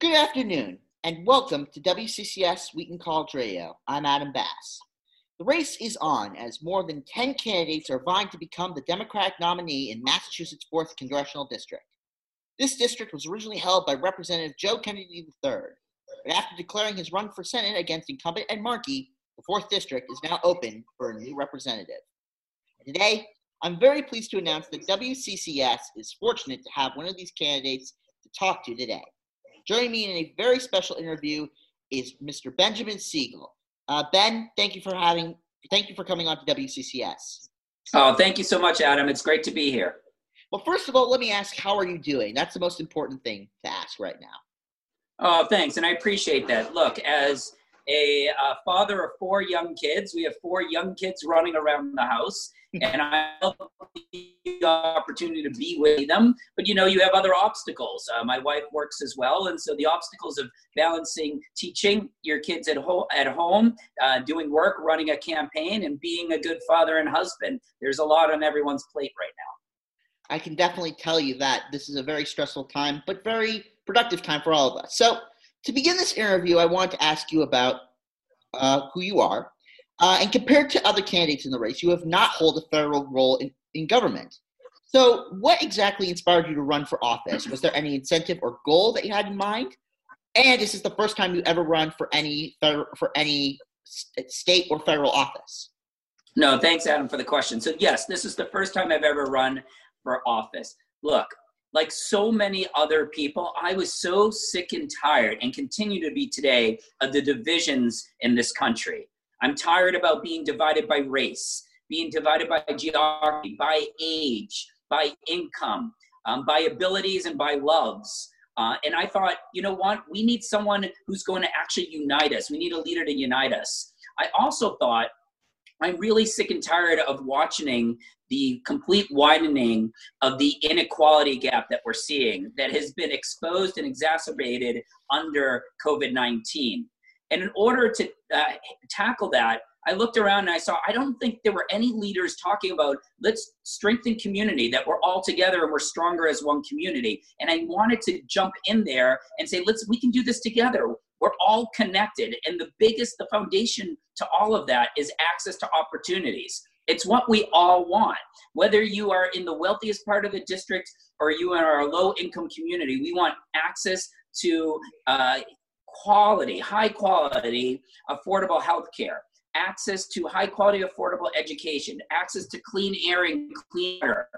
Good afternoon, and welcome to WCCS Wheaton College Radio. I'm Adam Bass. The race is on as more than 10 candidates are vying to become the Democratic nominee in Massachusetts' 4th Congressional District. This district was originally held by Representative Joe Kennedy III, but after declaring his run for Senate against incumbent Ed Markey, the 4th District is now open for a new representative. Today, I'm very pleased to announce that WCCS is fortunate to have one of these candidates to talk to today. Joining me in a very special interview is Mr. Benjamin Sigel. Uh, ben, thank you for having, thank you for coming on to WCCS. Oh, thank you so much, Adam. It's great to be here. Well, first of all, let me ask, how are you doing? That's the most important thing to ask right now. Oh, thanks, and I appreciate that. Look, as a uh, father of four young kids, we have four young kids running around the house, and I love opportunity to be with them. But you know, you have other obstacles. Uh, my wife works as well, and so the obstacles of balancing teaching your kids at home, at home, uh, doing work, running a campaign, and being a good father and husband. There's a lot on everyone's plate right now. I can definitely tell you that this is a very stressful time, but very productive time for all of us. So, to begin this interview, I want to ask you about uh, who you are, uh, and compared to other candidates in the race, you have not held a federal role in, in government. So, what exactly inspired you to run for office? Was there any incentive or goal that you had in mind? And is this is the first time you ever run for any for any state or federal office. No, thanks, Adam, for the question. So, yes, this is the first time I've ever run for office. Look, like so many other people, I was so sick and tired and continue to be today of the divisions in this country. I'm tired about being divided by race, being divided by geography, by age, by income, um, by abilities, and by loves. Uh, and I thought, you know what? We need someone who's going to actually unite us. We need a leader to unite us. I also thought I'm really sick and tired of watching the complete widening of the inequality gap that we're seeing that has been exposed and exacerbated under COVID 19. And in order to uh, tackle that, I looked around and I saw, I don't think there were any leaders talking about let's strengthen community, that we're all together and we're stronger as one community. And I wanted to jump in there and say, let's, we can do this together. We're all connected. And the biggest, the foundation to all of that is access to opportunities. It's what we all want. Whether you are in the wealthiest part of the district or you are a low income community, we want access to uh, quality, high quality, affordable health care, access to high quality, affordable education, access to clean air and clean air,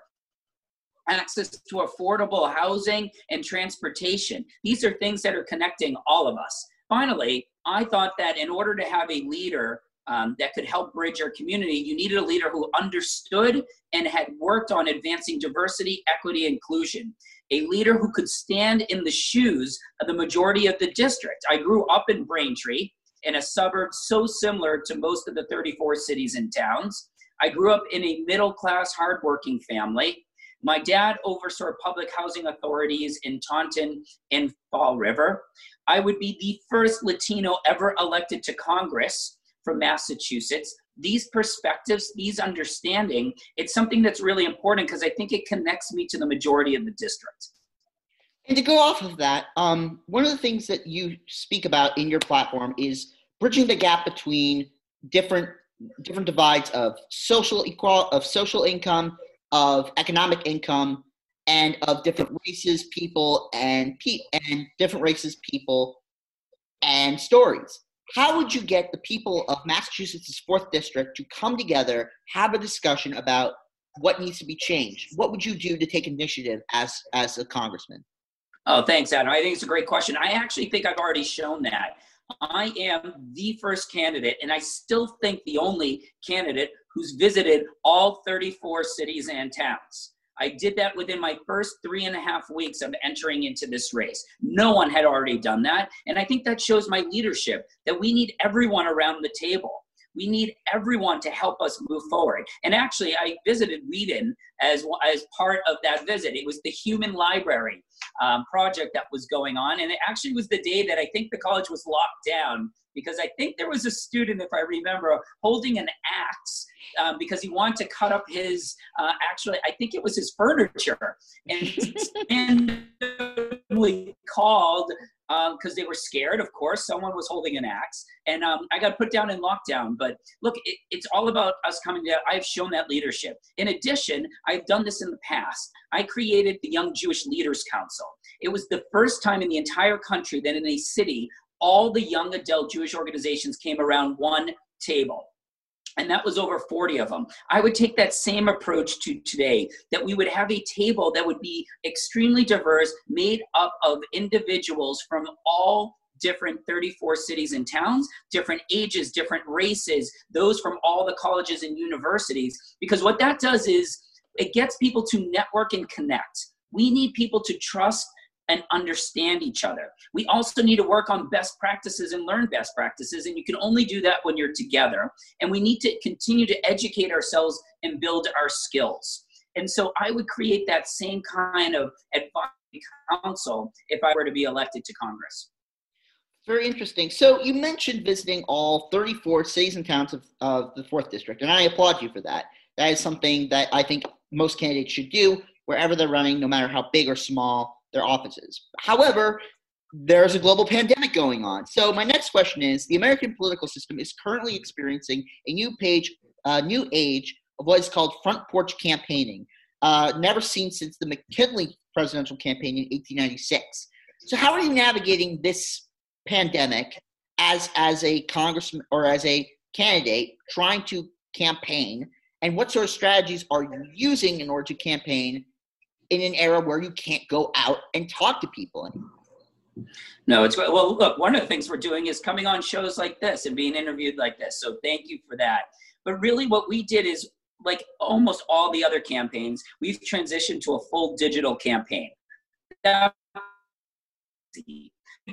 access to affordable housing and transportation. These are things that are connecting all of us. Finally, I thought that in order to have a leader um, that could help bridge our community, you needed a leader who understood and had worked on advancing diversity, equity, inclusion. A leader who could stand in the shoes of the majority of the district. I grew up in Braintree, in a suburb so similar to most of the 34 cities and towns. I grew up in a middle class, hardworking family. My dad oversaw public housing authorities in Taunton and Fall River. I would be the first Latino ever elected to Congress from Massachusetts. These perspectives, these understanding, it's something that's really important because I think it connects me to the majority of the district. And to go off of that, um, one of the things that you speak about in your platform is bridging the gap between different different divides of social equal of social income, of economic income, and of different races, people, and pe- and different races, people, and stories. How would you get the people of Massachusetts' fourth district to come together, have a discussion about what needs to be changed? What would you do to take initiative as as a congressman? Oh, thanks, Adam. I think it's a great question. I actually think I've already shown that. I am the first candidate, and I still think the only candidate who's visited all 34 cities and towns. I did that within my first three and a half weeks of entering into this race. No one had already done that. And I think that shows my leadership that we need everyone around the table. We need everyone to help us move forward. And actually, I visited Wheaton as, as part of that visit. It was the Human Library um, project that was going on. And it actually was the day that I think the college was locked down because I think there was a student, if I remember, holding an axe um, because he wanted to cut up his, uh, actually, I think it was his furniture. And, and called because um, they were scared. Of course, someone was holding an axe, and um, I got put down in lockdown. But look, it, it's all about us coming together. I've shown that leadership. In addition, I've done this in the past. I created the Young Jewish Leaders Council. It was the first time in the entire country that in a city, all the young adult Jewish organizations came around one table and that was over 40 of them. I would take that same approach to today that we would have a table that would be extremely diverse, made up of individuals from all different 34 cities and towns, different ages, different races, those from all the colleges and universities. Because what that does is it gets people to network and connect. We need people to trust and understand each other. We also need to work on best practices and learn best practices, and you can only do that when you're together. And we need to continue to educate ourselves and build our skills. And so I would create that same kind of advisory council if I were to be elected to Congress. Very interesting. So you mentioned visiting all 34 cities and towns of, of the 4th District, and I applaud you for that. That is something that I think most candidates should do wherever they're running, no matter how big or small their offices. However, there's a global pandemic going on. So my next question is: The American political system is currently experiencing a new page, uh, new age of what is called front porch campaigning, uh, never seen since the McKinley presidential campaign in 1896. So how are you navigating this pandemic as as a congressman or as a candidate trying to campaign? And what sort of strategies are you using in order to campaign in an era where you can't go out and talk to people anymore. No, it's well. Look, one of the things we're doing is coming on shows like this and being interviewed like this. So thank you for that. But really, what we did is like almost all the other campaigns, we've transitioned to a full digital campaign.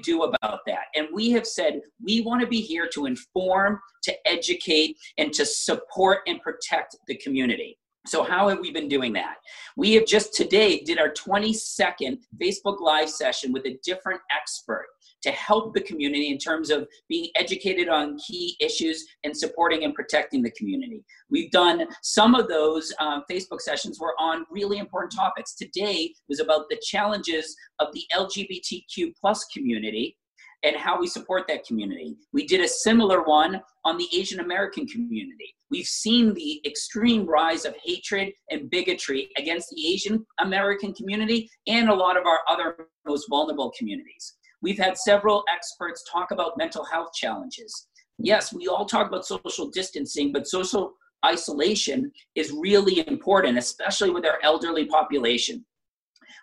Do about that. And we have said we want to be here to inform, to educate, and to support and protect the community. So how have we been doing that? We have just today did our 22nd Facebook live session with a different expert to help the community in terms of being educated on key issues and supporting and protecting the community. We've done some of those uh, Facebook sessions were on really important topics. Today was about the challenges of the LGBTQ plus community and how we support that community. We did a similar one on the Asian American community. We've seen the extreme rise of hatred and bigotry against the Asian American community and a lot of our other most vulnerable communities. We've had several experts talk about mental health challenges. Yes, we all talk about social distancing, but social isolation is really important, especially with our elderly population.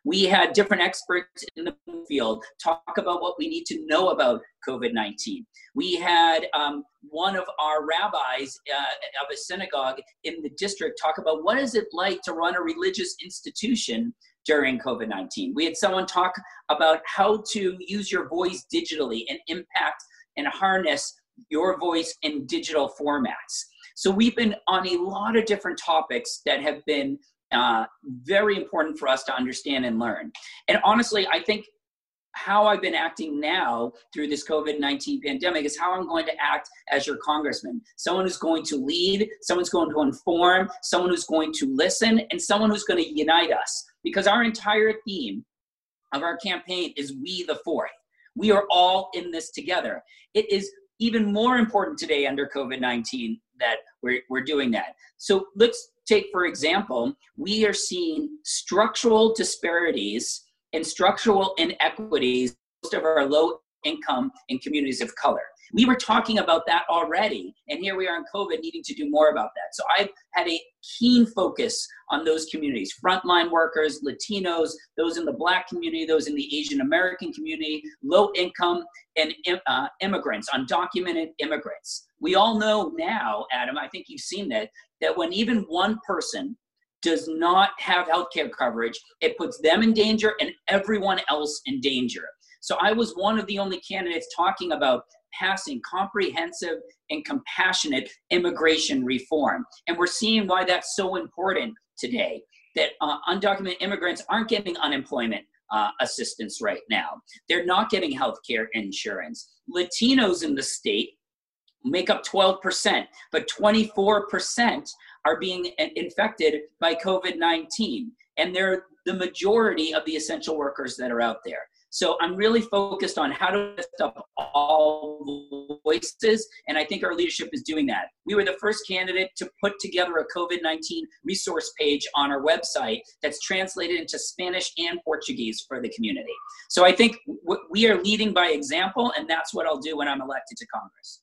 We had different experts in the field talk about what we need to know about COVID 19. We had um, one of our rabbis uh, of a synagogue in the district talk about what is it like to run a religious institution during COVID 19. We had someone talk about how to use your voice digitally and impact and harness your voice in digital formats. So we've been on a lot of different topics that have been uh, very important for us to understand and learn. And honestly, I think how I've been acting now through this COVID 19 pandemic is how I'm going to act as your congressman. Someone who's going to lead, someone's going to inform, someone who's going to listen, and someone who's going to unite us. Because our entire theme of our campaign is We the Fourth. We are all in this together. It is even more important today under COVID 19 that we're, we're doing that. So let's take, for example, we are seeing structural disparities and structural inequities most of our low income and communities of color. We were talking about that already, and here we are in COVID needing to do more about that. So I've had a keen focus on those communities frontline workers, Latinos, those in the Black community, those in the Asian American community, low income, and uh, immigrants, undocumented immigrants. We all know now, Adam, I think you've seen that, that when even one person does not have healthcare coverage, it puts them in danger and everyone else in danger. So I was one of the only candidates talking about passing comprehensive and compassionate immigration reform. And we're seeing why that's so important today that uh, undocumented immigrants aren't getting unemployment uh, assistance right now. They're not getting health care insurance. Latinos in the state make up 12%, but 24% are being infected by COVID 19. And they're the majority of the essential workers that are out there. So I'm really focused on how to lift up all voices, and I think our leadership is doing that. We were the first candidate to put together a COVID 19 resource page on our website that's translated into Spanish and Portuguese for the community. So I think we are leading by example, and that's what I'll do when I'm elected to Congress.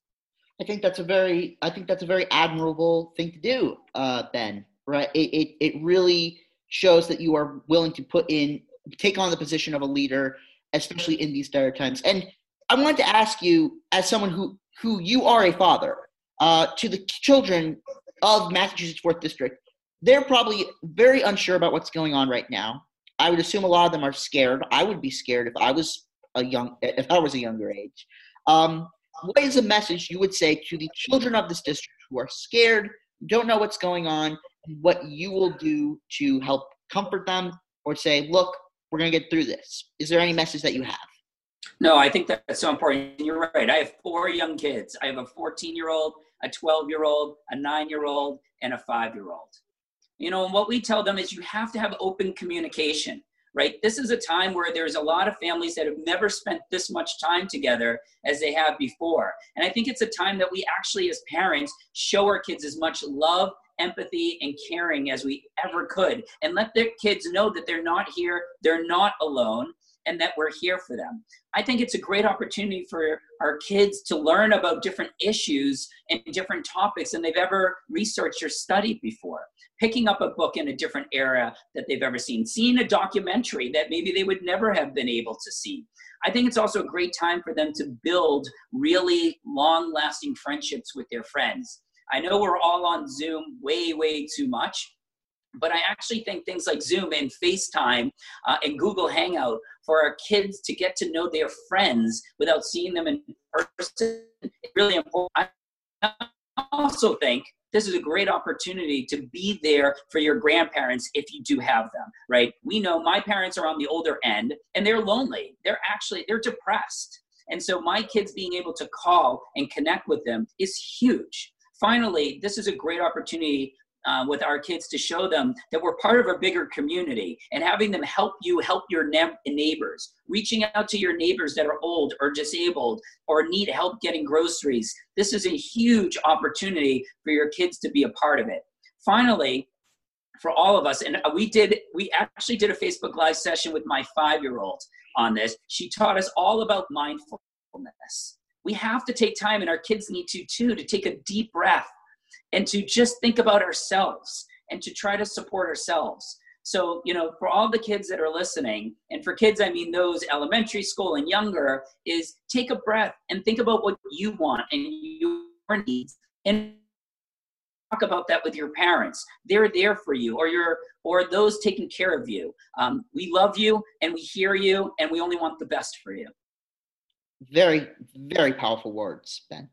I think that's a very, I think that's a very admirable thing to do, uh, Ben. Right? It, it, it really shows that you are willing to put in, take on the position of a leader, especially in these dire times. And I wanted to ask you, as someone who who you are a father, uh, to the children of Massachusetts Fourth District, they're probably very unsure about what's going on right now. I would assume a lot of them are scared. I would be scared if I was a young if I was a younger age. Um, what is a message you would say to the children of this district who are scared, don't know what's going on, and what you will do to help comfort them or say, look, we're going to get through this? Is there any message that you have? No, I think that's so important. You're right. I have four young kids. I have a 14 year old, a 12 year old, a nine year old, and a five year old. You know, and what we tell them is you have to have open communication right? This is a time where there's a lot of families that have never spent this much time together as they have before. And I think it's a time that we actually, as parents, show our kids as much love, empathy, and caring as we ever could, and let their kids know that they're not here, they're not alone, and that we're here for them. I think it's a great opportunity for our kids to learn about different issues and different topics than they've ever researched or studied before. Picking up a book in a different era that they've ever seen, seeing a documentary that maybe they would never have been able to see. I think it's also a great time for them to build really long lasting friendships with their friends. I know we're all on Zoom way, way too much, but I actually think things like Zoom and FaceTime uh, and Google Hangout for our kids to get to know their friends without seeing them in person is really important. I also think this is a great opportunity to be there for your grandparents if you do have them right? We know my parents are on the older end and they're lonely. They're actually they're depressed. And so my kids being able to call and connect with them is huge. Finally this is a great opportunity uh, with our kids to show them that we're part of a bigger community and having them help you help your ne- neighbors. Reaching out to your neighbors that are old or disabled or need help getting groceries. This is a huge opportunity for your kids to be a part of it. Finally for all of us and we did we actually did a facebook live session with my five year old on this. She taught us all about mindfulness. We have to take time and our kids need to too to take a deep breath and to just think about ourselves and to try to support ourselves. So, you know, for all the kids that are listening, and for kids, I mean those elementary school and younger, is take a breath and think about what you want and your needs and talk about that with your parents. They're there for you or your or those taking care of you. Um, we love you and we hear you and we only want the best for you. Very, very powerful words, Ben.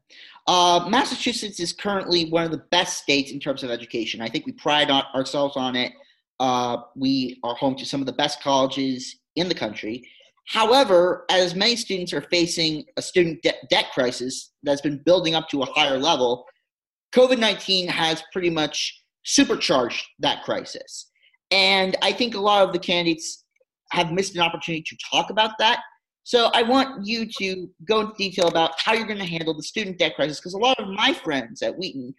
Uh, Massachusetts is currently one of the best states in terms of education. I think we pride on, ourselves on it. Uh, we are home to some of the best colleges in the country. However, as many students are facing a student de- debt crisis that's been building up to a higher level, COVID 19 has pretty much supercharged that crisis. And I think a lot of the candidates have missed an opportunity to talk about that so I want you to go into detail about how you're going to handle the student debt crisis because a lot of my friends at Wheaton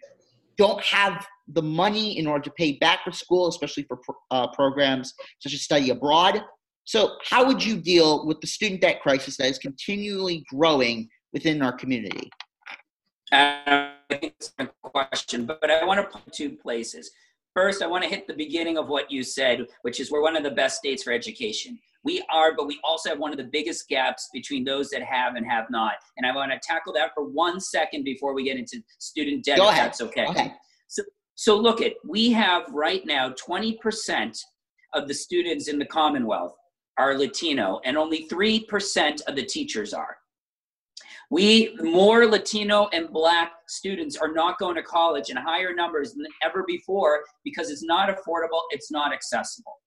don't have the money in order to pay back for school, especially for uh, programs such as study abroad. So how would you deal with the student debt crisis that is continually growing within our community? Uh, I think it's a question, but I want to point two places. First, I want to hit the beginning of what you said, which is we're one of the best states for education. We are, but we also have one of the biggest gaps between those that have and have not. And I want to tackle that for one second before we get into student debt. Go ahead. that's okay. okay. So, so look at we have right now 20% of the students in the Commonwealth are Latino, and only 3% of the teachers are. We more Latino and Black students are not going to college in higher numbers than ever before because it's not affordable, it's not accessible.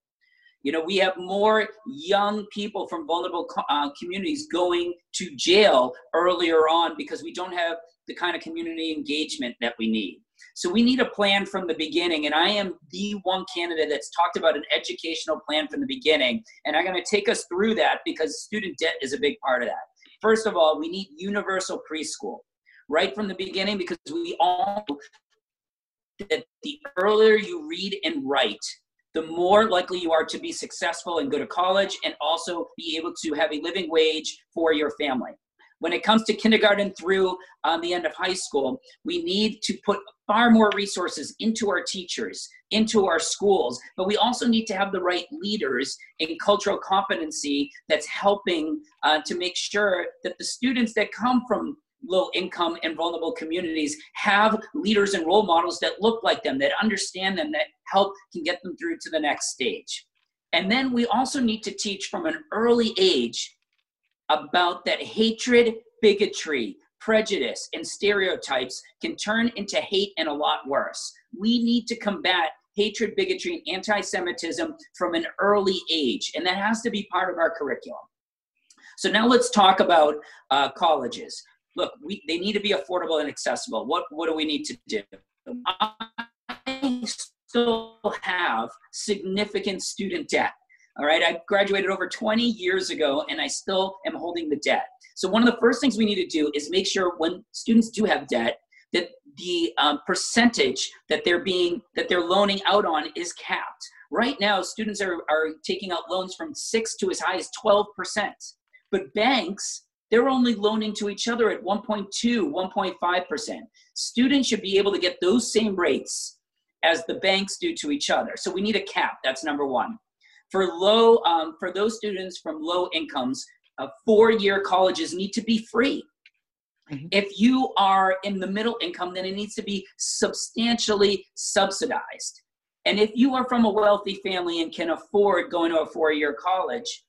You know, we have more young people from vulnerable uh, communities going to jail earlier on because we don't have the kind of community engagement that we need. So we need a plan from the beginning. And I am the one candidate that's talked about an educational plan from the beginning. And I'm going to take us through that because student debt is a big part of that. First of all, we need universal preschool right from the beginning because we all that the earlier you read and write, the more likely you are to be successful and go to college and also be able to have a living wage for your family. When it comes to kindergarten through um, the end of high school, we need to put far more resources into our teachers, into our schools, but we also need to have the right leaders in cultural competency that's helping uh, to make sure that the students that come from low income and vulnerable communities have leaders and role models that look like them, that understand them, that help can get them through to the next stage. And then we also need to teach from an early age about that hatred, bigotry, prejudice, and stereotypes can turn into hate and a lot worse. We need to combat hatred, bigotry, and anti Semitism from an early age, and that has to be part of our curriculum. So now let's talk about uh, colleges look, we, they need to be affordable and accessible. What, what do we need to do? I still have significant student debt. All right, I graduated over 20 years ago and I still am holding the debt. So, one of the first things we need to do is make sure when students do have debt, that the um, percentage that they're being that they're loaning out on is capped. Right now, students are, are taking out loans from six to as high as 12%. But banks they're only loaning to each other at 1.2, 1.5%. Students should be able to get those same rates as the banks do to each other. So we need a cap. That's number one. For low, um, for those students from low incomes, uh, four-year colleges need to be free. Mm-hmm. If you are in the middle income, then it needs to be substantially subsidized. And if you are from a wealthy family and can afford going to a four-year college,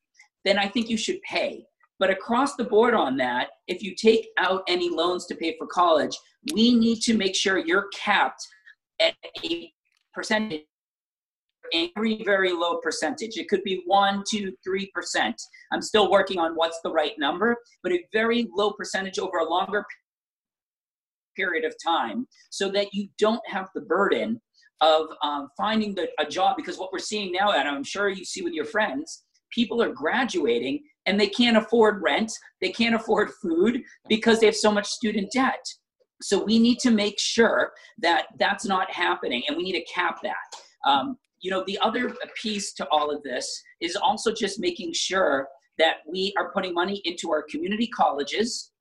then I think you should pay. But across the board on that, if you take out any loans to pay for college, we need to make sure you're capped at a percentage, a very, very low percentage. It could be one, two, three percent. I'm still working on what's the right number, but a very low percentage over a longer period of time so that you don't have the burden of um, finding the, a job because what we're seeing now and i'm sure you see with your friends people are graduating and they can't afford rent, they can't afford food because they have so much student debt. So we need to make sure that that's not happening and we need to cap that. Um, you know, the other piece to all of this is also just making sure that we are putting money into our community colleges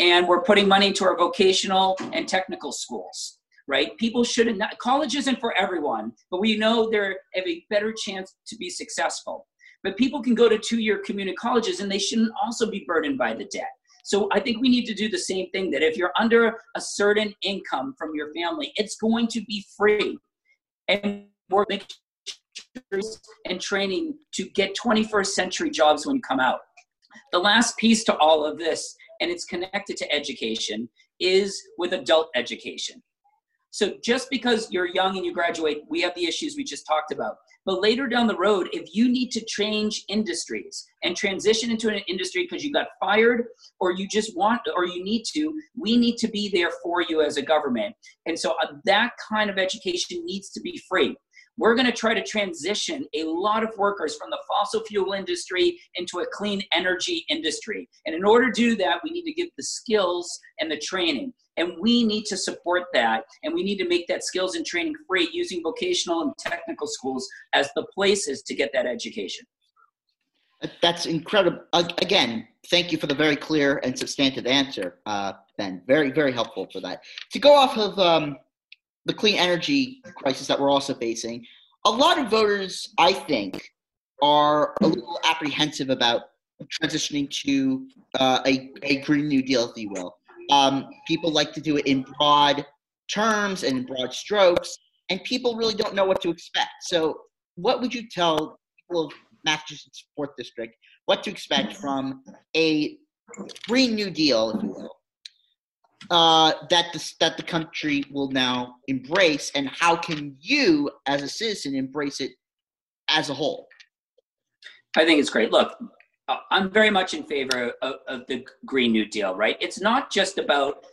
and we're putting money into our vocational and technical schools right people shouldn't college isn't for everyone but we know they have a better chance to be successful but people can go to two year community colleges and they shouldn't also be burdened by the debt. So I think we need to do the same thing that if you're under a certain income from your family, it's going to be free. And we're making and training to get 21st century jobs when you come out. The last piece to all of this, and it's connected to education, is with adult education. So just because you're young and you graduate, we have the issues we just talked about. But later down the road, if you need to change industries and transition into an industry because you got fired or you just want or you need to, we need to be there for you as a government. And so uh, that kind of education needs to be free. We're going to try to transition a lot of workers from the fossil fuel industry into a clean energy industry. And in order to do that, we need to give the skills and the training. And we need to support that. And we need to make that skills and training free using vocational and technical schools as the places to get that education. That's incredible. Again, thank you for the very clear and substantive answer, uh, Ben. Very, very helpful for that. To go off of um, the clean energy crisis that we're also facing, a lot of voters, I think, are a little apprehensive about transitioning to uh, a, a Green New Deal, if you will. Um, people like to do it in broad terms and broad strokes, and people really don't know what to expect. So, what would you tell people of Massachusetts Fourth District what to expect from a Green New Deal, if you will, uh, that the, that the country will now embrace, and how can you, as a citizen, embrace it as a whole? I think it's great. Look, I'm very much in favor of, of, the Green New Deal, right? It's not just about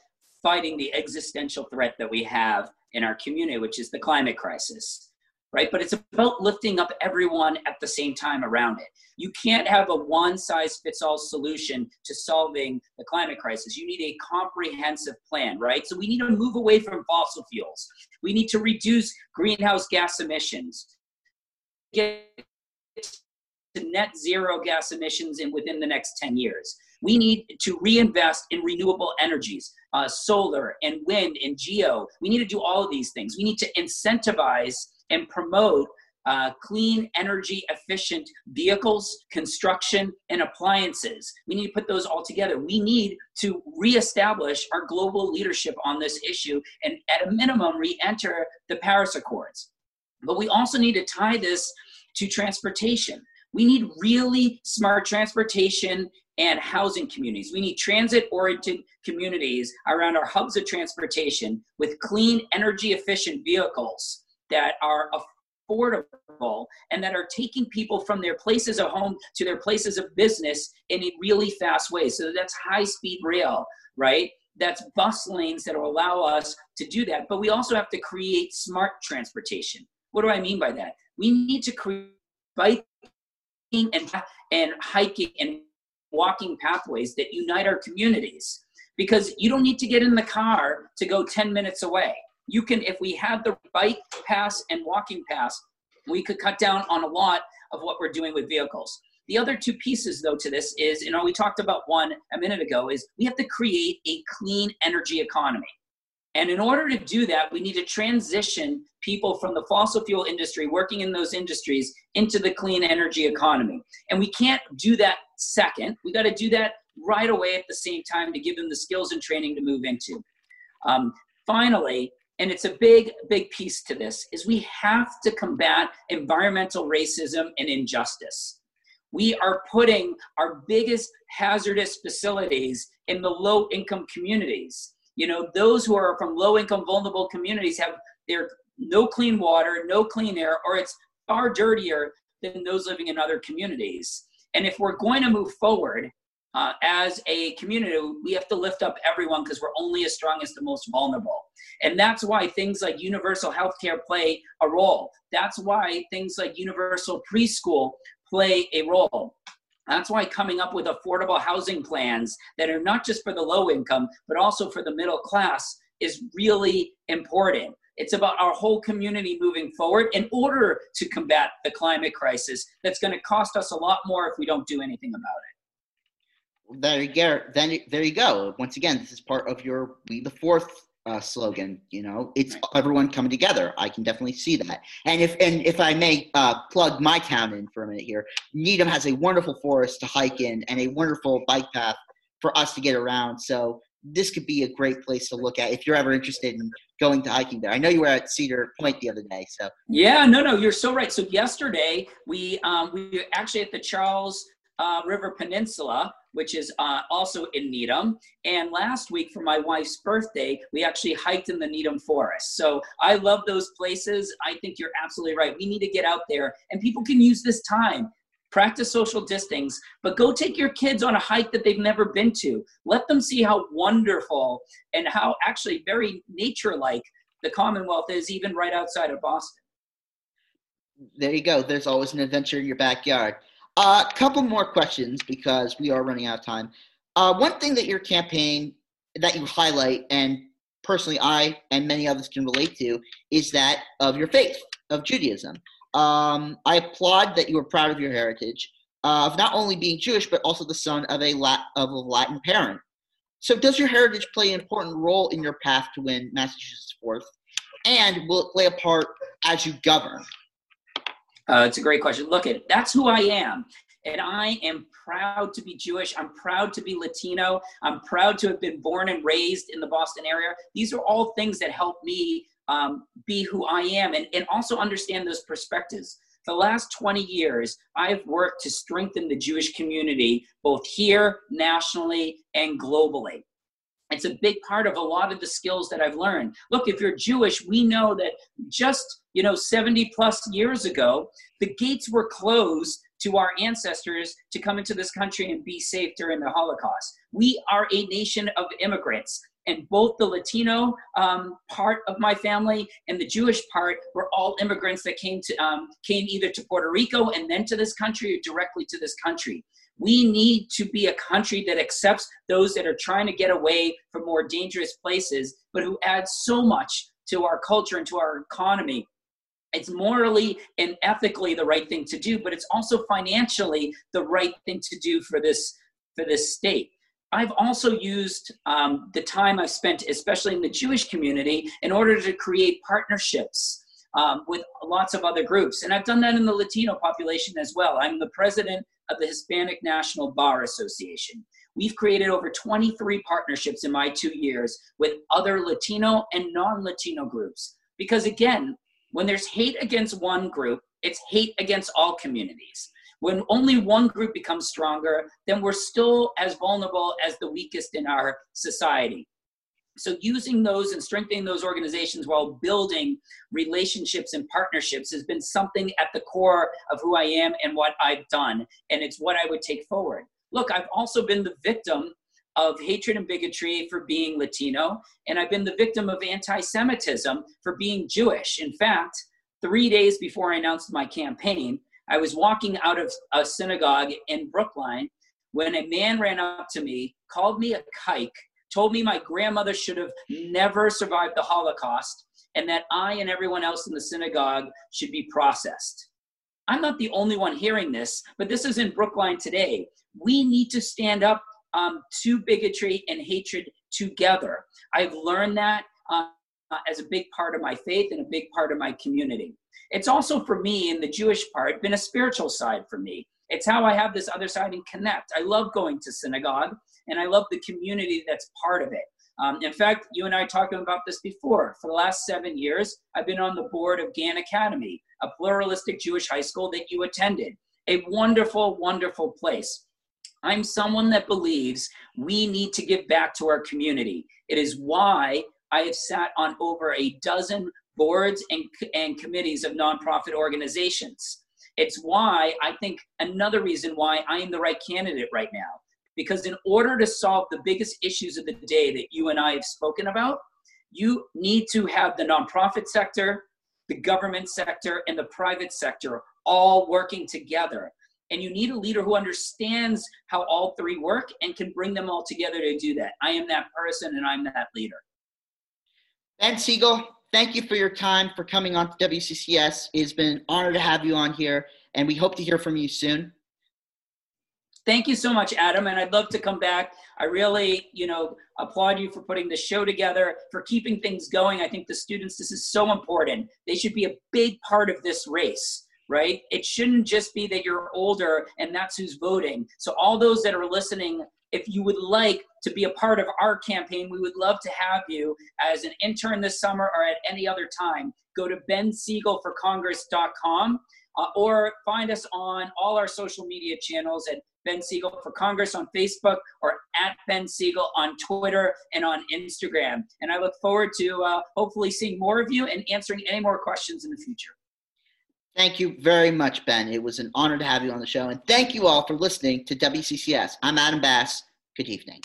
fighting the existential threat that we have in our community, which is the climate crisis right? But it's about lifting up everyone at the same time around it. You can't have a one size fits all solution to solving the climate crisis. You need a comprehensive plan, right? So we need to move away from fossil fuels. We need to reduce greenhouse gas emissions. Get to net zero gas emissions in within the next 10 years. We need to reinvest in renewable energies, uh, solar and wind and geo. We need to do all of these things. We need to incentivize and promote uh, clean energy efficient vehicles, construction, and appliances. We need to put those all together. We need to reestablish our global leadership on this issue and, at a minimum, re enter the Paris Accords. But we also need to tie this to transportation. We need really smart transportation and housing communities. We need transit oriented communities around our hubs of transportation with clean, energy efficient vehicles that are affordable and that are taking people from their places of home to their places of business in a really fast way. So that's high speed rail, right? That's bus lanes that will allow us to do that. But we also have to create smart transportation. What do I mean by that? We need to create biking and, and hiking and walking pathways that unite our communities because you don't need to get in the car to go 10 minutes away you can if we had the bike pass and walking pass we could cut down on a lot of what we're doing with vehicles. The other two pieces though to this is you know we talked about one a minute ago is we have to create a clean energy economy. And in order to do that we need to transition people from the fossil fuel industry working in those industries into the clean energy economy. And we can't do that second. We got to do that right away at the same time to give them the skills and training to move into. Um, finally and it's a big big piece to this is we have to combat environmental racism and injustice. We are putting our biggest hazardous facilities in the low income communities. You know those who are from low income vulnerable communities have their no clean water no clean air or it's far dirtier than those living in other communities. And if we're going to move forward uh, as a community, we have to lift up everyone because we're only as strong as the most vulnerable. And that's why things like universal healthcare play a role. That's why things like universal preschool play a role. That's why coming up with affordable housing plans that are not just for the low income, but also for the middle class is really important. It's about our whole community moving forward in order to combat the climate crisis that's going to cost us a lot more if we don't do anything about it there you go. Then there you go. Once again, this is part of your "We the Fourth uh, slogan. You know, it's everyone coming together. I can definitely see that. And if and if I may uh, plug my town in for a minute here, Needham has a wonderful forest to hike in and a wonderful bike path for us to get around. So this could be a great place to look at if you're ever interested in going to hiking there. I know you were at Cedar Point the other day, so yeah, no, no, you're so right. So yesterday we um, we were actually at the Charles uh, River Peninsula which is uh, also in Needham. And last week for my wife's birthday, we actually hiked in the Needham Forest. So I love those places. I think you're absolutely right. We need to get out there, and people can use this time. Practice social distance, but go take your kids on a hike that they've never been to. Let them see how wonderful and how actually very nature like the Commonwealth is, even right outside of Boston. There you go. There's always an adventure in your backyard. A uh, couple more questions because we are running out of time. Uh, one thing that your campaign that you highlight, and personally I and many others can relate to, is that of your faith, of Judaism. Um, I applaud that you are proud of your heritage, uh, of not only being Jewish, but also the son of a, Lat- of a Latin parent. So, does your heritage play an important role in your path to win Massachusetts fourth? And will it play a part as you govern? Uh, it's a great question. Look, at that's who I am. And I am proud to be Jewish. I'm proud to be Latino. I'm proud to have been born and raised in the Boston area. These are all things that help me um, be who I am and, and also understand those perspectives. The last 20 years, I've worked to strengthen the Jewish community, both here, nationally, and globally it's a big part of a lot of the skills that I've learned. Look, if you're Jewish, we know that just, you know, 70 plus years ago, the gates were closed to our ancestors to come into this country and be safe during the Holocaust. We are a nation of immigrants. And both the Latino um, part of my family and the Jewish part were all immigrants that came to um, came either to Puerto Rico and then to this country or directly to this country. We need to be a country that accepts those that are trying to get away from more dangerous places, but who add so much to our culture and to our economy it's morally and ethically the right thing to do but it's also financially the right thing to do for this for this state I've also used um, the time I've spent, especially in the Jewish community, in order to create partnerships um, with lots of other groups. And I've done that in the Latino population as well. I'm the president of the Hispanic National Bar Association. We've created over 23 partnerships in my two years with other Latino and non Latino groups. Because again, when there's hate against one group, it's hate against all communities. When only one group becomes stronger, then we're still as vulnerable as the weakest in our society. So, using those and strengthening those organizations while building relationships and partnerships has been something at the core of who I am and what I've done. And it's what I would take forward. Look, I've also been the victim of hatred and bigotry for being Latino, and I've been the victim of anti Semitism for being Jewish. In fact, three days before I announced my campaign, I was walking out of a synagogue in Brookline when a man ran up to me, called me a kike, told me my grandmother should have never survived the Holocaust, and that I and everyone else in the synagogue should be processed. I'm not the only one hearing this, but this is in Brookline today. We need to stand up um, to bigotry and hatred together. I've learned that uh, as a big part of my faith and a big part of my community. It's also for me in the Jewish part been a spiritual side for me. It's how I have this other side and connect. I love going to synagogue and I love the community that's part of it. Um, in fact, you and I talked about this before. For the last seven years, I've been on the board of Gann Academy, a pluralistic Jewish high school that you attended. A wonderful, wonderful place. I'm someone that believes we need to give back to our community. It is why I have sat on over a dozen boards and, and committees of nonprofit organizations. It's why I think another reason why I am the right candidate right now. Because in order to solve the biggest issues of the day that you and I have spoken about, you need to have the nonprofit sector, the government sector, and the private sector all working together. And you need a leader who understands how all three work and can bring them all together to do that. I am that person and I'm that leader. Ben Sigel, thank you for your time for coming on to WCCS. It's been an honor to have you on here, and we hope to hear from you soon. Thank you so much, Adam, and I'd love to come back. I really, you know, applaud you for putting the show together, for keeping things going. I think the students, this is so important. They should be a big part of this race, right? It shouldn't just be that you're older and that's who's voting. So all those that are listening if you would like to be a part of our campaign, we would love to have you as an intern this summer or at any other time. Go to bensigelforcongress.com uh, or find us on all our social media channels at Ben Sigel for Congress on Facebook or at Ben Sigel on Twitter and on Instagram. And I look forward to uh, hopefully seeing more of you and answering any more questions in the future. Thank you very much, Ben. It was an honor to have you on the show. And thank you all for listening to WCCS. I'm Adam Bass. Good evening.